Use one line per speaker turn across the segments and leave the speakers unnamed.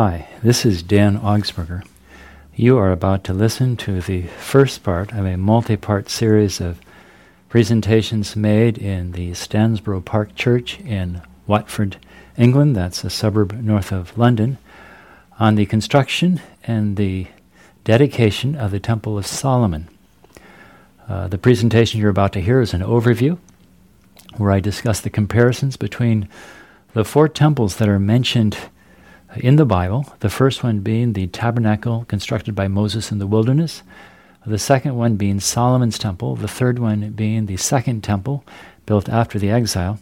Hi, this is Dan Augsburger. You are about to listen to the first part of a multi part series of presentations made in the Stanborough Park Church in Watford, England, that's a suburb north of London, on the construction and the dedication of the Temple of Solomon. Uh, the presentation you're about to hear is an overview where I discuss the comparisons between the four temples that are mentioned in the Bible, the first one being the tabernacle constructed by Moses in the wilderness, the second one being Solomon's temple, the third one being the second temple built after the exile,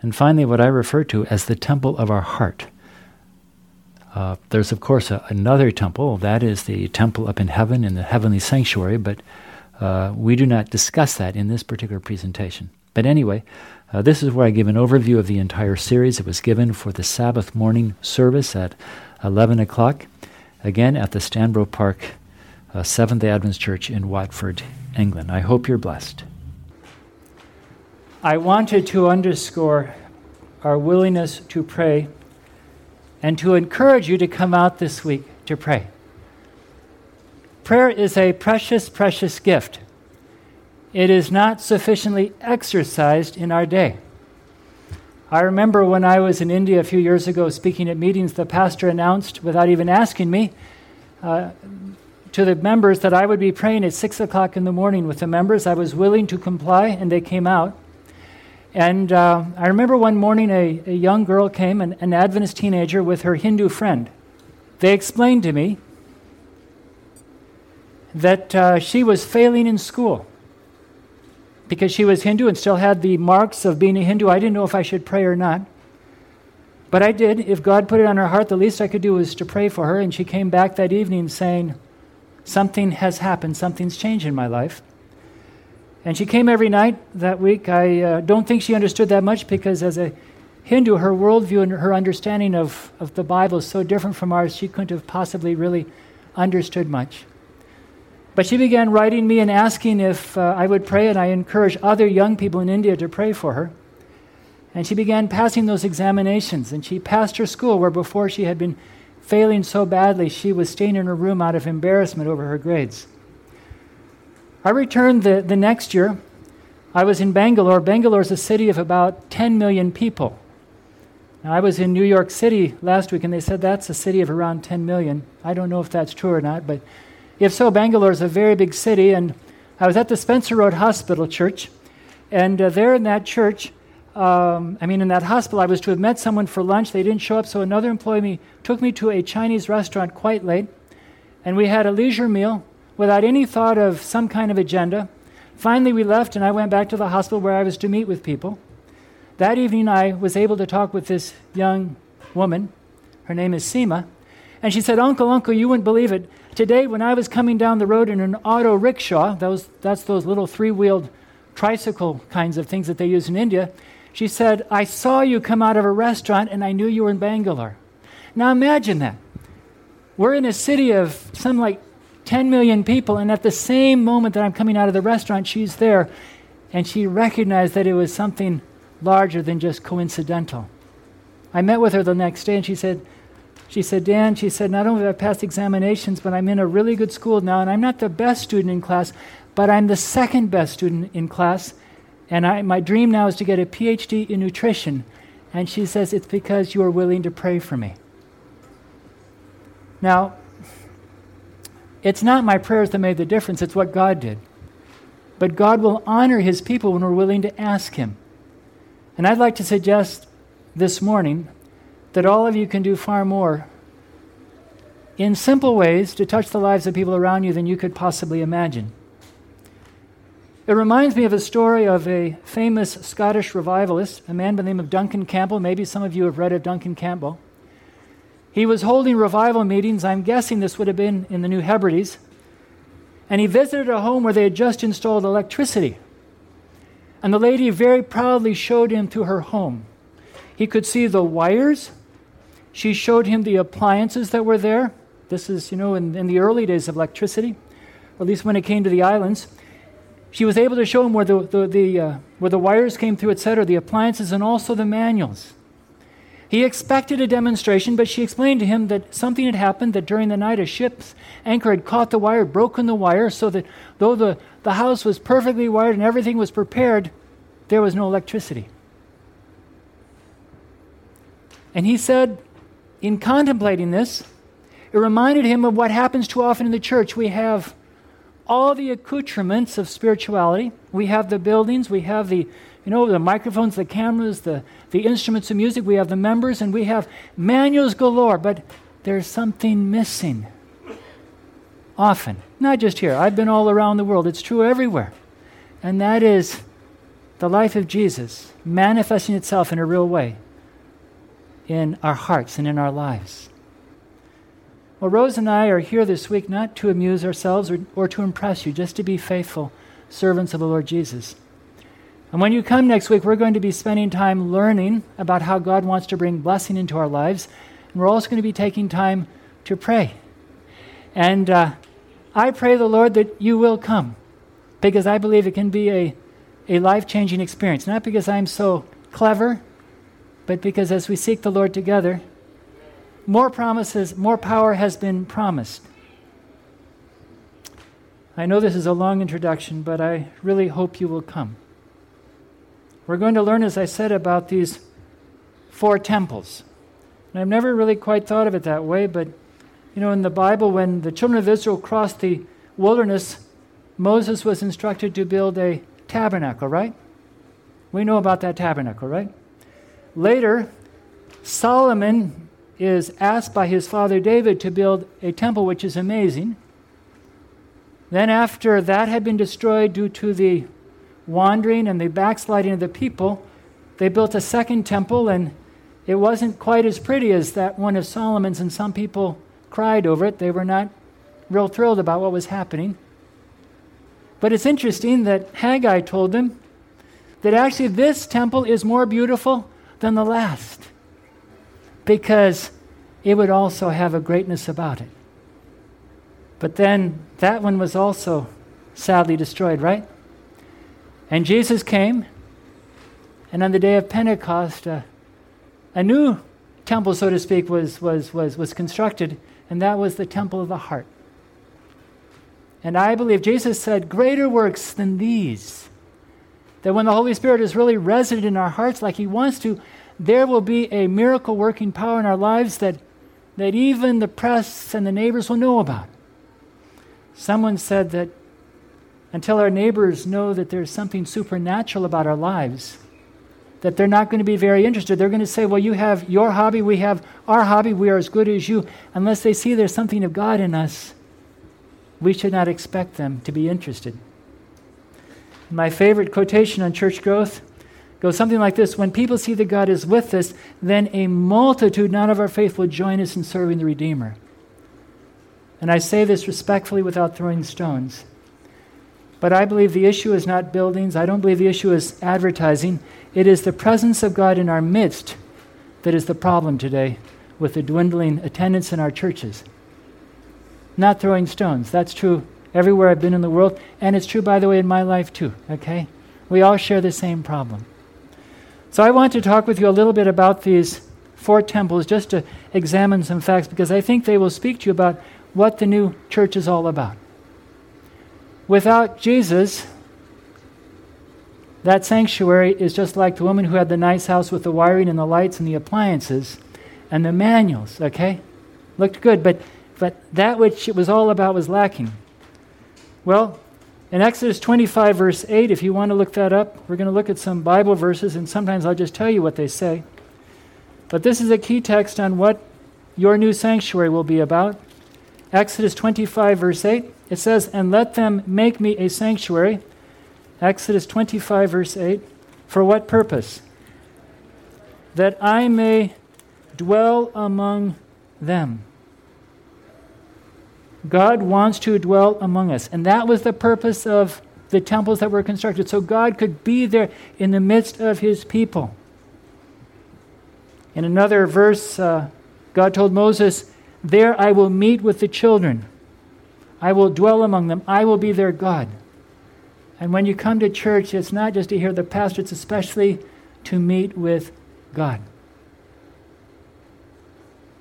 and finally what I refer to as the temple of our heart. Uh, there's, of course, a, another temple, that is the temple up in heaven in the heavenly sanctuary, but uh, we do not discuss that in this particular presentation. But anyway, uh, this is where I give an overview of the entire series. It was given for the Sabbath morning service at 11 o'clock, again at the Stanborough Park uh, Seventh day Adventist Church in Watford, England. I hope you're blessed. I wanted to underscore our willingness to pray and to encourage you to come out this week to pray. Prayer is a precious, precious gift it is not sufficiently exercised in our day. I remember when I was in India a few years ago speaking at meetings, the pastor announced, without even asking me, uh, to the members that I would be praying at 6 o'clock in the morning with the members. I was willing to comply, and they came out. And uh, I remember one morning a, a young girl came, an, an Adventist teenager, with her Hindu friend. They explained to me that uh, she was failing in school because she was Hindu and still had the marks of being a Hindu. I didn't know if I should pray or not. But I did. If God put it on her heart, the least I could do was to pray for her. And she came back that evening saying, Something has happened, something's changed in my life. And she came every night that week. I uh, don't think she understood that much because, as a Hindu, her worldview and her understanding of, of the Bible is so different from ours, she couldn't have possibly really understood much. But she began writing me and asking if uh, I would pray, and I encouraged other young people in India to pray for her. And she began passing those examinations, and she passed her school where before she had been failing so badly, she was staying in her room out of embarrassment over her grades. I returned the, the next year. I was in Bangalore. Bangalore is a city of about 10 million people. Now, I was in New York City last week, and they said that's a city of around 10 million. I don't know if that's true or not, but if so, Bangalore is a very big city, and I was at the Spencer Road Hospital Church, and uh, there in that church, um, I mean, in that hospital, I was to have met someone for lunch. They didn't show up, so another employee took me to a Chinese restaurant quite late, and we had a leisure meal without any thought of some kind of agenda. Finally, we left, and I went back to the hospital where I was to meet with people. That evening, I was able to talk with this young woman. Her name is Seema. And she said, Uncle, Uncle, you wouldn't believe it. Today, when I was coming down the road in an auto rickshaw, those, that's those little three wheeled tricycle kinds of things that they use in India, she said, I saw you come out of a restaurant and I knew you were in Bangalore. Now imagine that. We're in a city of some like 10 million people, and at the same moment that I'm coming out of the restaurant, she's there, and she recognized that it was something larger than just coincidental. I met with her the next day, and she said, she said, Dan, she said, not only have I passed examinations, but I'm in a really good school now, and I'm not the best student in class, but I'm the second best student in class. And I, my dream now is to get a PhD in nutrition. And she says, It's because you are willing to pray for me. Now, it's not my prayers that made the difference, it's what God did. But God will honor his people when we're willing to ask him. And I'd like to suggest this morning that all of you can do far more in simple ways to touch the lives of people around you than you could possibly imagine. It reminds me of a story of a famous Scottish revivalist, a man by the name of Duncan Campbell. Maybe some of you have read of Duncan Campbell. He was holding revival meetings. I'm guessing this would have been in the New Hebrides. And he visited a home where they had just installed electricity. And the lady very proudly showed him to her home. He could see the wires she showed him the appliances that were there. This is, you know, in, in the early days of electricity, at least when it came to the islands. She was able to show him where the, the, the uh, where the wires came through, etc., the appliances, and also the manuals. He expected a demonstration, but she explained to him that something had happened, that during the night a ship's anchor had caught the wire, broken the wire, so that though the, the house was perfectly wired and everything was prepared, there was no electricity. And he said, in contemplating this, it reminded him of what happens too often in the church. We have all the accoutrements of spirituality. We have the buildings, we have the you know, the microphones, the cameras, the, the instruments of music, we have the members, and we have manuals galore, but there's something missing. Often. Not just here. I've been all around the world. It's true everywhere. And that is the life of Jesus manifesting itself in a real way in our hearts and in our lives. Well, Rose and I are here this week not to amuse ourselves or, or to impress you, just to be faithful servants of the Lord Jesus. And when you come next week, we're going to be spending time learning about how God wants to bring blessing into our lives. And we're also going to be taking time to pray. And uh, I pray the Lord that you will come because I believe it can be a, a life changing experience. Not because I'm so clever, but because as we seek the Lord together, more promises, more power has been promised. I know this is a long introduction, but I really hope you will come. We're going to learn, as I said, about these four temples. And I've never really quite thought of it that way, but you know, in the Bible, when the children of Israel crossed the wilderness, Moses was instructed to build a tabernacle, right? We know about that tabernacle, right? Later, Solomon is asked by his father David to build a temple, which is amazing. Then, after that had been destroyed due to the wandering and the backsliding of the people, they built a second temple, and it wasn't quite as pretty as that one of Solomon's, and some people cried over it. They were not real thrilled about what was happening. But it's interesting that Haggai told them that actually this temple is more beautiful than the last because it would also have a greatness about it. But then that one was also sadly destroyed, right? And Jesus came, and on the day of Pentecost, uh, a new temple, so to speak, was, was, was, was constructed, and that was the temple of the heart. And I believe Jesus said, Greater works than these. That when the Holy Spirit is really resident in our hearts like He wants to, there will be a miracle working power in our lives that, that even the press and the neighbors will know about. Someone said that until our neighbors know that there's something supernatural about our lives, that they're not going to be very interested. They're going to say, Well, you have your hobby, we have our hobby, we are as good as you. Unless they see there's something of God in us, we should not expect them to be interested. My favorite quotation on church growth goes something like this When people see that God is with us, then a multitude not of our faith will join us in serving the Redeemer. And I say this respectfully without throwing stones. But I believe the issue is not buildings. I don't believe the issue is advertising. It is the presence of God in our midst that is the problem today with the dwindling attendance in our churches. Not throwing stones. That's true everywhere I've been in the world, and it's true, by the way, in my life too, okay? We all share the same problem. So I want to talk with you a little bit about these four temples just to examine some facts because I think they will speak to you about what the new church is all about. Without Jesus, that sanctuary is just like the woman who had the nice house with the wiring and the lights and the appliances and the manuals, okay? Looked good, but, but that which it was all about was lacking. Well, in Exodus 25, verse 8, if you want to look that up, we're going to look at some Bible verses, and sometimes I'll just tell you what they say. But this is a key text on what your new sanctuary will be about. Exodus 25, verse 8, it says, And let them make me a sanctuary. Exodus 25, verse 8. For what purpose? That I may dwell among them. God wants to dwell among us. And that was the purpose of the temples that were constructed. So God could be there in the midst of his people. In another verse, uh, God told Moses, there I will meet with the children. I will dwell among them. I will be their God. And when you come to church, it's not just to hear the pastor, it's especially to meet with God.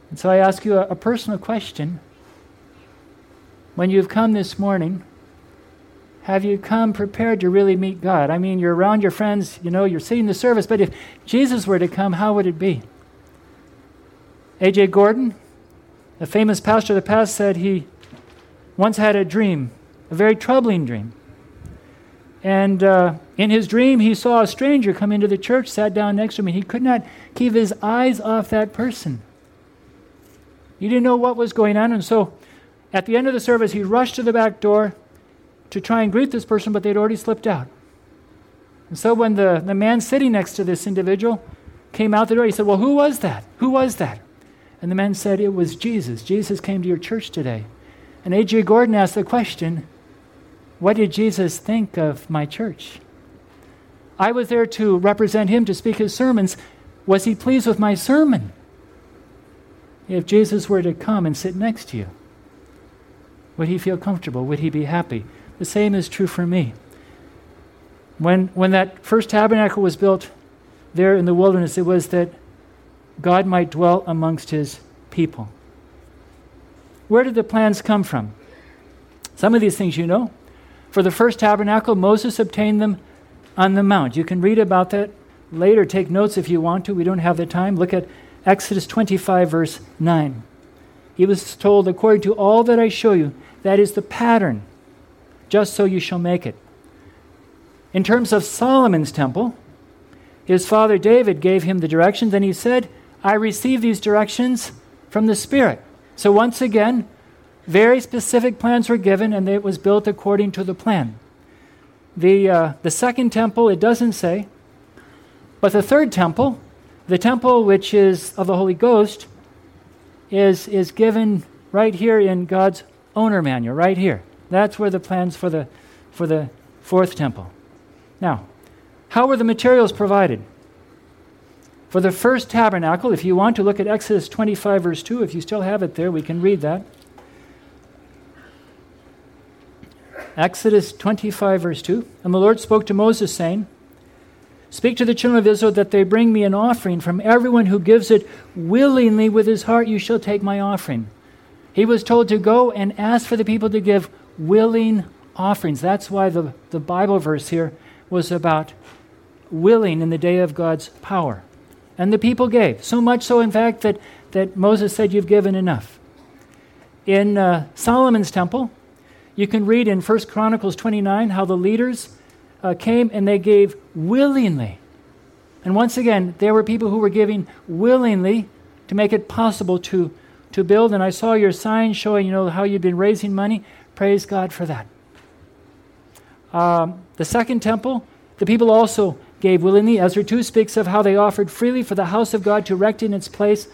And so I ask you a, a personal question. When you've come this morning, have you come prepared to really meet God? I mean, you're around your friends, you know, you're seeing the service, but if Jesus were to come, how would it be? A.J. Gordon, a famous pastor of the past, said he once had a dream, a very troubling dream. And uh, in his dream, he saw a stranger come into the church, sat down next to him, and he could not keep his eyes off that person. He didn't know what was going on, and so at the end of the service, he rushed to the back door to try and greet this person, but they'd already slipped out. And so when the, the man sitting next to this individual came out the door, he said, Well, who was that? Who was that? And the man said, It was Jesus. Jesus came to your church today. And A.J. Gordon asked the question, What did Jesus think of my church? I was there to represent him, to speak his sermons. Was he pleased with my sermon? If Jesus were to come and sit next to you, would he feel comfortable? Would he be happy? The same is true for me. When, when that first tabernacle was built there in the wilderness, it was that God might dwell amongst his people. Where did the plans come from? Some of these things you know. For the first tabernacle, Moses obtained them on the mount. You can read about that later. Take notes if you want to. We don't have the time. Look at Exodus 25, verse 9. He was told, according to all that I show you, that is the pattern just so you shall make it. In terms of Solomon's temple, his father David gave him the directions, and he said, I receive these directions from the Spirit. So once again, very specific plans were given, and it was built according to the plan. The, uh, the second temple, it doesn't say, but the third temple, the temple which is of the Holy Ghost, is, is given right here in God's owner manual, right here. That's where the plans for the, for the fourth temple. Now, how were the materials provided? For the first tabernacle, if you want to look at Exodus 25, verse 2, if you still have it there, we can read that. Exodus 25, verse 2. And the Lord spoke to Moses, saying, Speak to the children of Israel that they bring me an offering. From everyone who gives it willingly with his heart, you shall take my offering. He was told to go and ask for the people to give willing offerings. That's why the, the Bible verse here was about willing in the day of God's power. And the people gave. So much so, in fact, that, that Moses said, You've given enough. In uh, Solomon's temple, you can read in 1 Chronicles 29 how the leaders uh, came and they gave willingly. And once again, there were people who were giving willingly to make it possible to, to build. And I saw your sign showing, you know, how you've been raising money. Praise God for that. Um, the second temple, the people also gave willingly. Ezra 2 speaks of how they offered freely for the house of God to erect in its place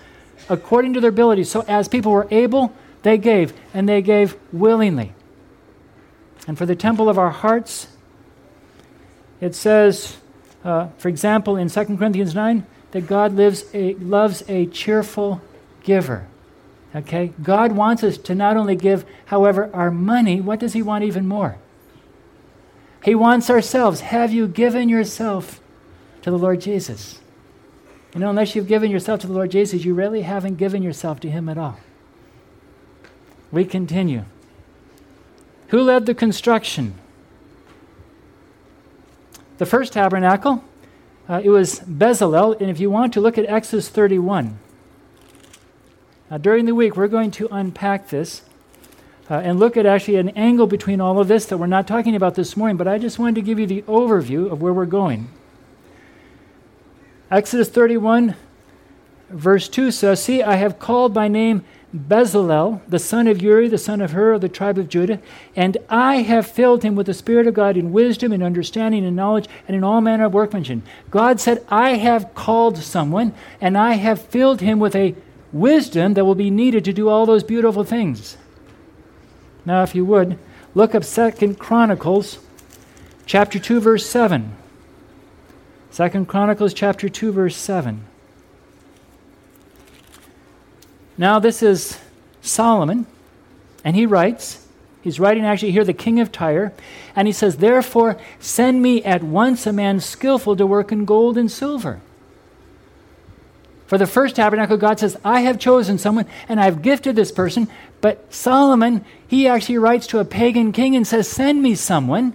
according to their abilities. So as people were able, they gave, and they gave willingly. And for the temple of our hearts, it says, uh, for example, in 2 Corinthians 9, that God lives a, loves a cheerful giver. Okay? God wants us to not only give, however, our money, what does He want even more? He wants ourselves. Have you given yourself to the Lord Jesus? You know, unless you've given yourself to the Lord Jesus, you really haven't given yourself to Him at all. We continue. Who led the construction? The first tabernacle, uh, it was Bezalel, and if you want to look at Exodus 31. Now, during the week, we're going to unpack this uh, and look at actually an angle between all of this that we're not talking about this morning, but I just wanted to give you the overview of where we're going. Exodus 31, verse 2 says, See, I have called by name Bezalel, the son of Uri, the son of Hur of the tribe of Judah, and I have filled him with the Spirit of God in wisdom and understanding and knowledge and in all manner of workmanship. God said, I have called someone, and I have filled him with a wisdom that will be needed to do all those beautiful things. Now, if you would, look up Second Chronicles chapter 2, verse 7. Second Chronicles chapter 2, verse 7. Now, this is Solomon, and he writes, he's writing actually here, the king of Tyre, and he says, Therefore, send me at once a man skillful to work in gold and silver For the first tabernacle, God says, I have chosen someone and I've gifted this person. But Solomon, he actually writes to a pagan king and says, Send me someone.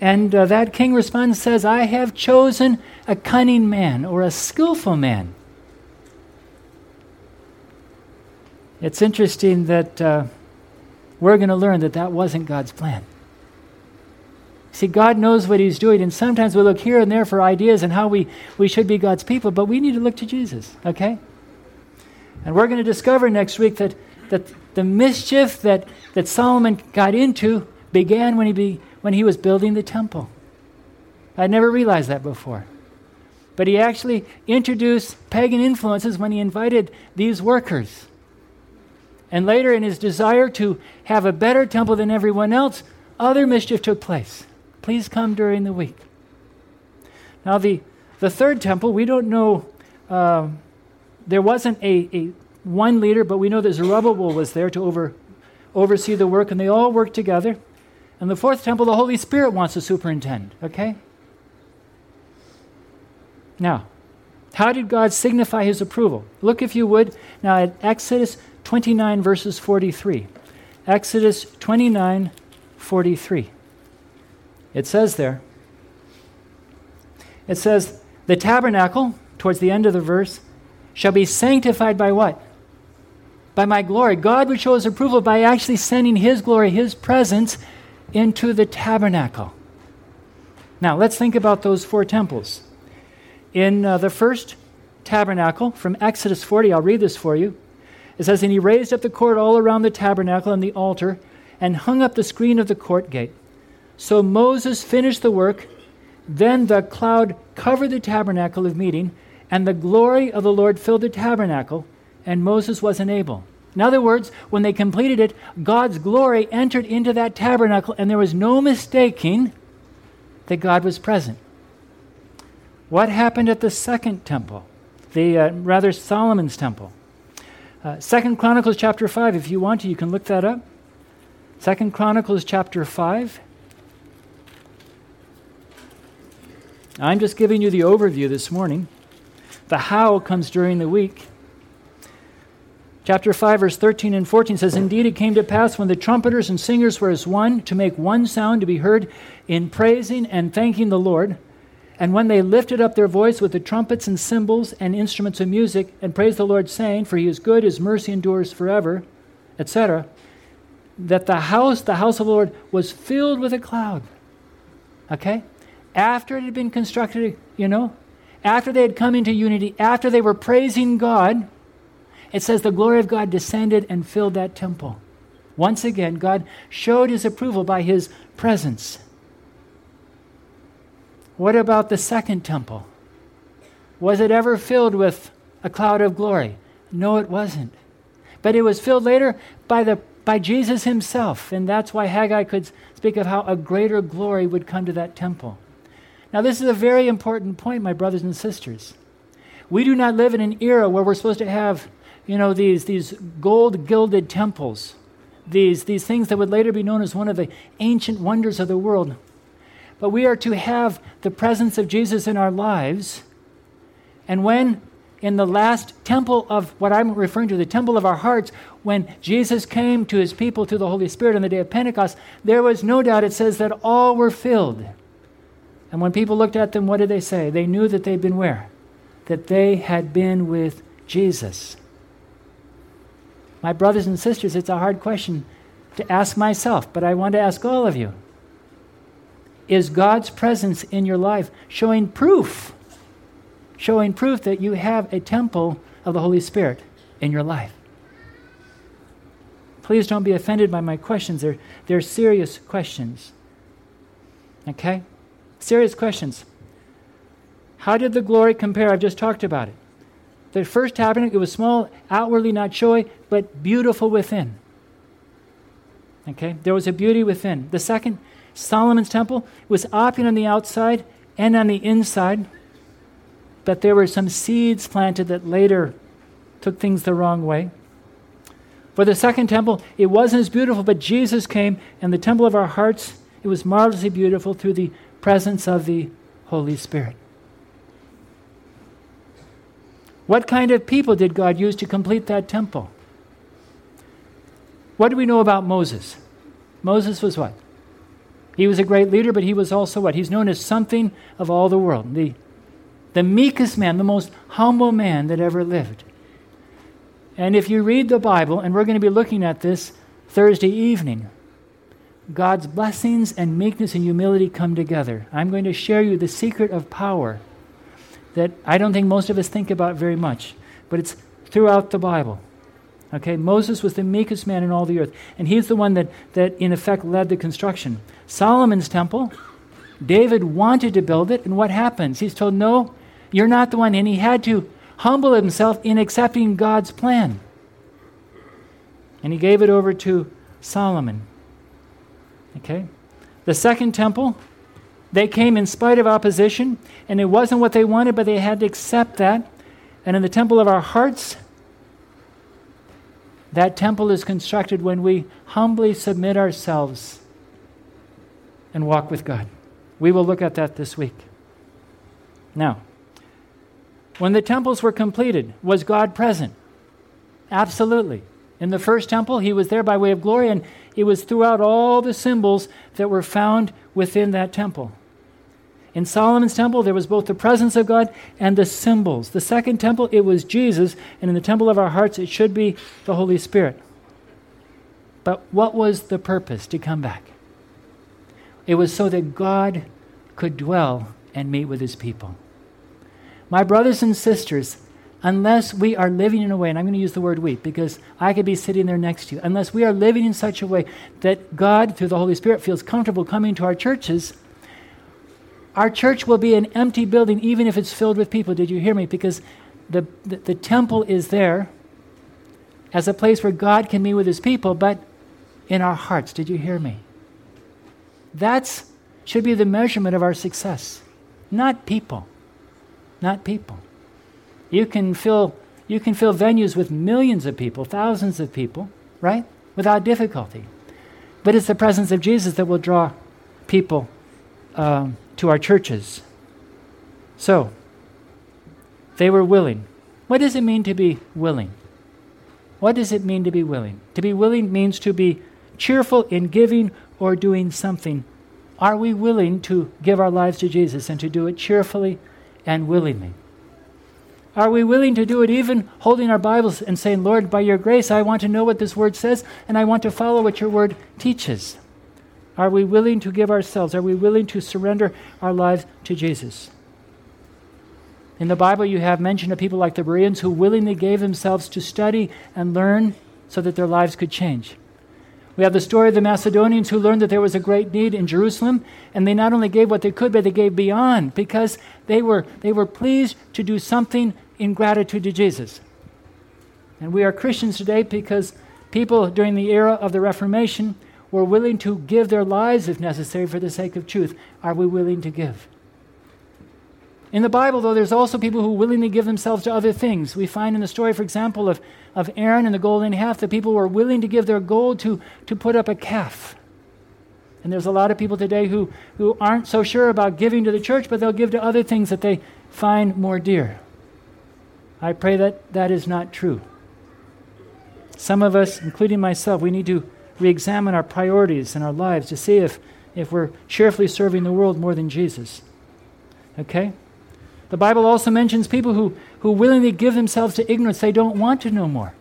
And uh, that king responds, says, I have chosen a cunning man or a skillful man. It's interesting that uh, we're going to learn that that wasn't God's plan. See, God knows what He's doing, and sometimes we look here and there for ideas and how we, we should be God's people, but we need to look to Jesus, okay? And we're going to discover next week that, that the mischief that, that Solomon got into began when he, be, when he was building the temple. I never realized that before. But he actually introduced pagan influences when he invited these workers. And later, in his desire to have a better temple than everyone else, other mischief took place. Please come during the week. Now, the, the third temple, we don't know, uh, there wasn't a, a one leader, but we know that Zerubbabel was there to over, oversee the work, and they all worked together. And the fourth temple, the Holy Spirit wants to superintend, okay? Now, how did God signify his approval? Look, if you would, now at Exodus 29, verses 43. Exodus 29, 43. It says there, it says, the tabernacle, towards the end of the verse, shall be sanctified by what? By my glory. God would show his approval by actually sending his glory, his presence, into the tabernacle. Now, let's think about those four temples. In uh, the first tabernacle, from Exodus 40, I'll read this for you. It says, And he raised up the court all around the tabernacle and the altar, and hung up the screen of the court gate. So Moses finished the work. Then the cloud covered the tabernacle of meeting, and the glory of the Lord filled the tabernacle, and Moses was unable. In other words, when they completed it, God's glory entered into that tabernacle, and there was no mistaking that God was present. What happened at the second temple, the uh, rather Solomon's temple? Uh, second Chronicles chapter 5, if you want to, you can look that up. Second Chronicles chapter 5. I'm just giving you the overview this morning. The how comes during the week. Chapter 5, verse 13 and 14 says, Indeed, it came to pass when the trumpeters and singers were as one to make one sound to be heard in praising and thanking the Lord. And when they lifted up their voice with the trumpets and cymbals and instruments of music and praised the Lord, saying, For he is good, his mercy endures forever, etc., that the house, the house of the Lord, was filled with a cloud. Okay? after it had been constructed, you know, after they had come into unity, after they were praising God, it says the glory of God descended and filled that temple. Once again, God showed his approval by his presence. What about the second temple? Was it ever filled with a cloud of glory? No, it wasn't. But it was filled later by, the, by Jesus himself, and that's why Haggai could speak of how a greater glory would come to that temple. Now, this is a very important point, my brothers and sisters. We do not live in an era where we're supposed to have, you know, these, these gold gilded temples, these, these things that would later be known as one of the ancient wonders of the world. But we are to have the presence of Jesus in our lives. And when in the last temple of what I'm referring to, the temple of our hearts, when Jesus came to his people through the Holy Spirit on the day of Pentecost, there was no doubt, it says, that all were filled. And when people looked at them, what did they say? They knew that they'd been where? That they had been with Jesus. My brothers and sisters, it's a hard question to ask myself, but I want to ask all of you. Is God's presence in your life showing proof? Showing proof that you have a temple of the Holy Spirit in your life? Please don't be offended by my questions. They're, they're serious questions. Okay? Serious questions. How did the glory compare? I've just talked about it. The first tabernacle, it was small, outwardly not showy, but beautiful within. Okay? There was a beauty within. The second, Solomon's temple, was opulent on the outside and on the inside, but there were some seeds planted that later took things the wrong way. For the second temple, it wasn't as beautiful, but Jesus came, and the temple of our hearts, it was marvelously beautiful through the presence of the Holy Spirit. What kind of people did God use to complete that temple? What do we know about Moses? Moses was what? He was a great leader, but he was also what? He's known as something of all the world. The, the meekest man, the most humble man that ever lived. And if you read the Bible, and we're going to be looking at this Thursday evening, God's blessings and meekness and humility come together. I'm going to share you the secret of power that I don't think most of us think about very much, but it's throughout the Bible. Okay, Moses was the meekest man in all the earth, and he's the one that, that in effect led the construction. Solomon's temple, David wanted to build it, and what happens? He's told, No, you're not the one, and he had to humble himself in accepting God's plan. And he gave it over to Solomon. Okay? The second temple, they came in spite of opposition, and it wasn't what they wanted, but they had to accept that. And in the temple of our hearts, that temple is constructed when we humbly submit ourselves and walk with God. We will look at that this week. Now, when the temples were completed, was God present? Absolutely. In the first temple, he was there by way of glory, and it was throughout all the symbols that were found within that temple. In Solomon's temple, there was both the presence of God and the symbols. The second temple, it was Jesus, and in the temple of our hearts, it should be the Holy Spirit. But what was the purpose to come back? It was so that God could dwell and meet with his people. My brothers and sisters, unless we are living in a way, and I'm going to use the word we because I could be sitting there next to you, unless we are living in such a way that God, through the Holy Spirit, feels comfortable coming to our churches, our church will be an empty building even if it's filled with people. Did you hear me? Because the, the, the temple is there as a place where God can meet with his people, but in our hearts. Did you hear me? That should be the measurement of our success, not people not people. You can fill you can fill venues with millions of people, thousands of people, right? Without difficulty. But it's the presence of Jesus that will draw people um, to our churches. So, they were willing. What does it mean to be willing? What does it mean to be willing? To be willing means to be cheerful in giving or doing something. Are we willing to give our lives to Jesus and to do it cheerfully and willingly? Are we willing to do it even holding our Bibles and saying, Lord, by your grace, I want to know what this word says and I want to follow what your word teaches? Are we willing to give ourselves? Are we willing to surrender our lives to Jesus? In the Bible, you have mention of people like the Bereans who willingly gave themselves to study and learn so that their lives could change. We have the story of the Macedonians who learned that there was a great need in Jerusalem, and they not only gave what they could, but they gave beyond because they were, they were pleased to do something in gratitude to Jesus. And we are Christians today because people during the era of the Reformation were willing to give their lives, if necessary, for the sake of truth. Are we willing to give? In the Bible, though, there's also people who willingly give themselves to other things. We find in the story, for example, of, of Aaron and the golden calf, that people were willing to give their gold to, to put up a calf. And there's a lot of people today who, who aren't so sure about giving to the church, but they'll give to other things that they find more dear. I pray that that is not true. Some of us, including myself, we need to re examine our priorities in our lives to see if, if we're cheerfully serving the world more than Jesus. Okay? The Bible also mentions people who, who willingly give themselves to ignorance. They don't want to know more.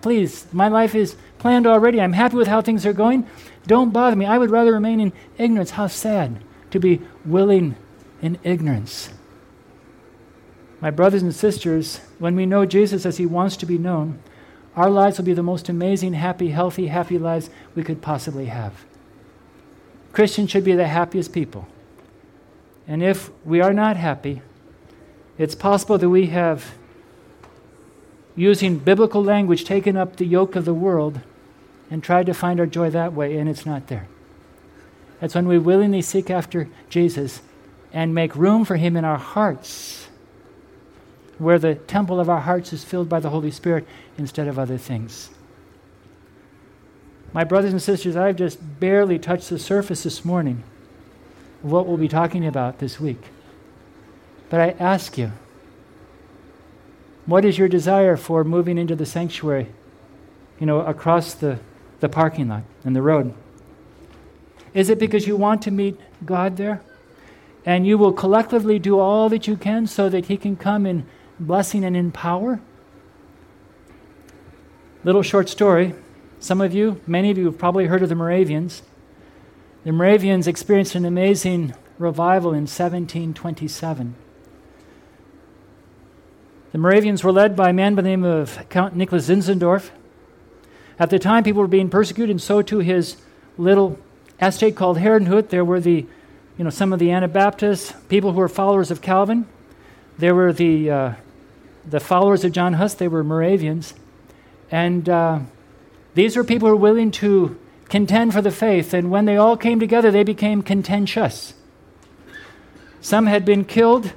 Please, my life is planned already. I'm happy with how things are going. Don't bother me. I would rather remain in ignorance. How sad to be willing in ignorance. My brothers and sisters, when we know Jesus as he wants to be known, our lives will be the most amazing, happy, healthy, happy lives we could possibly have. Christians should be the happiest people. And if we are not happy, it's possible that we have, using biblical language, taken up the yoke of the world and tried to find our joy that way, and it's not there. That's when we willingly seek after Jesus and make room for Him in our hearts, where the temple of our hearts is filled by the Holy Spirit instead of other things. My brothers and sisters, I've just barely touched the surface this morning of what we'll be talking about this week. But I ask you, What is your desire for moving into the sanctuary, you know, across the, the parking lot and the road? Is it because you want to meet God there? And you will collectively do all that you can so that He can come in blessing and in power? Little short story. Some of you, many of you have probably heard of the Moravians. The Moravians experienced an amazing revival in 1727. The Moravians were led by a man by the name of Count Nicholas Zinzendorf. At the time, people were being persecuted, and so to his little estate called Herrnhut, there were the, you know, some of the Anabaptists, people who were followers of Calvin. There were the, uh, the followers of John Huss, they were Moravians. And uh, these were people who were willing to contend for the faith, and when they all came together, they became contentious. Some had been killed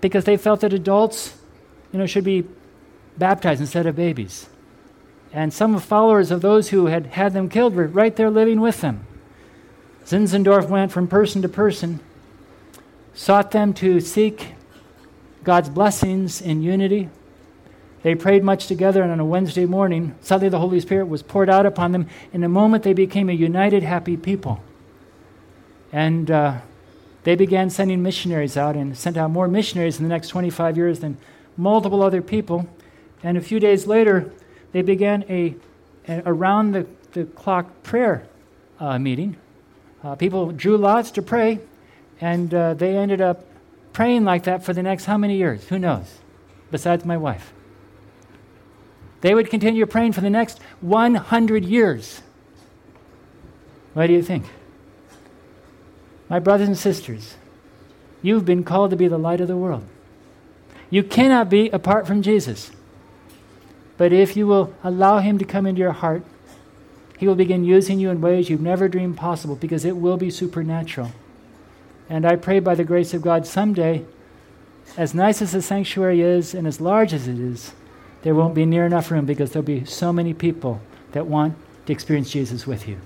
because they felt that adults, you know, should be baptized instead of babies. And some followers of those who had had them killed were right there living with them. Zinzendorf went from person to person, sought them to seek God's blessings in unity. They prayed much together, and on a Wednesday morning, suddenly the Holy Spirit was poured out upon them. In a moment, they became a united, happy people. And uh, they began sending missionaries out and sent out more missionaries in the next 25 years than multiple other people. And a few days later, they began a, a around the, the clock prayer uh, meeting uh, people drew lots to pray, and uh, they ended up praying like that for the next how many years? Who knows? Besides my wife. They would continue praying for the next 100 years. What do you think? My brothers and sisters, you've been called to be the light of the world. You cannot be apart from Jesus. But if you will allow Him to come into your heart, he will begin using you in ways you've never dreamed possible because it will be supernatural. And I pray by the grace of God someday, as nice as the sanctuary is and as large as it is, there won't be near enough room because there'll be so many people that want to experience Jesus with you.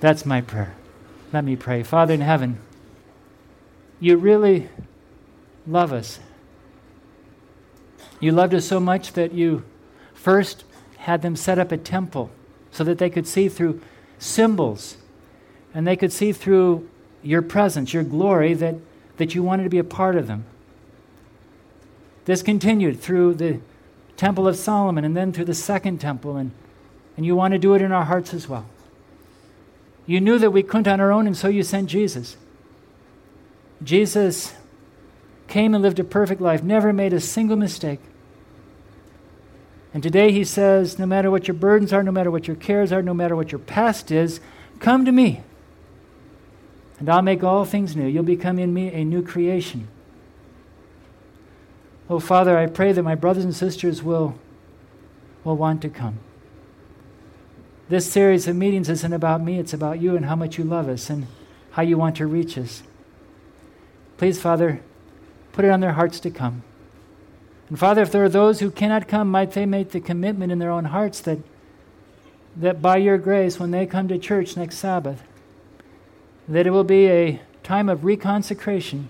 That's my prayer. Let me pray. Father in heaven, you really love us. You loved us so much that you first had them set up a temple so that they could see through symbols and they could see through your presence, your glory, that, that you wanted to be a part of them. This continued through the Temple of Solomon and then through the Second Temple, and, and you want to do it in our hearts as well. You knew that we couldn't on our own, and so you sent Jesus. Jesus came and lived a perfect life, never made a single mistake. And today he says, no matter what your burdens are, no matter what your cares are, no matter what your past is, come to me. And I'll make all things new. You'll become in me a new creation. Oh, Father, I pray that my brothers and sisters will, will want to come. This series of meetings isn't about me, it's about you and how much you love us and how you want to reach us. Please, Father, put it on their hearts to come. And Father, if there are those who cannot come, might they make the commitment in their own hearts that, that by your grace, when they come to church next Sabbath, that it will be a time of reconsecration,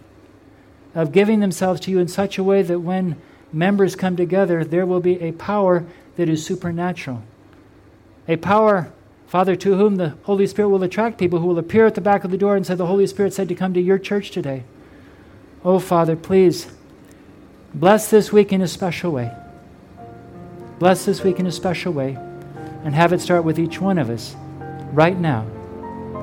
of giving themselves to you in such a way that when members come together, there will be a power that is supernatural. A power, Father, to whom the Holy Spirit will attract people who will appear at the back of the door and say, The Holy Spirit said to come to your church today. Oh, Father, please Bless this week in a special way. Bless this week in a special way and have it start with each one of us right now.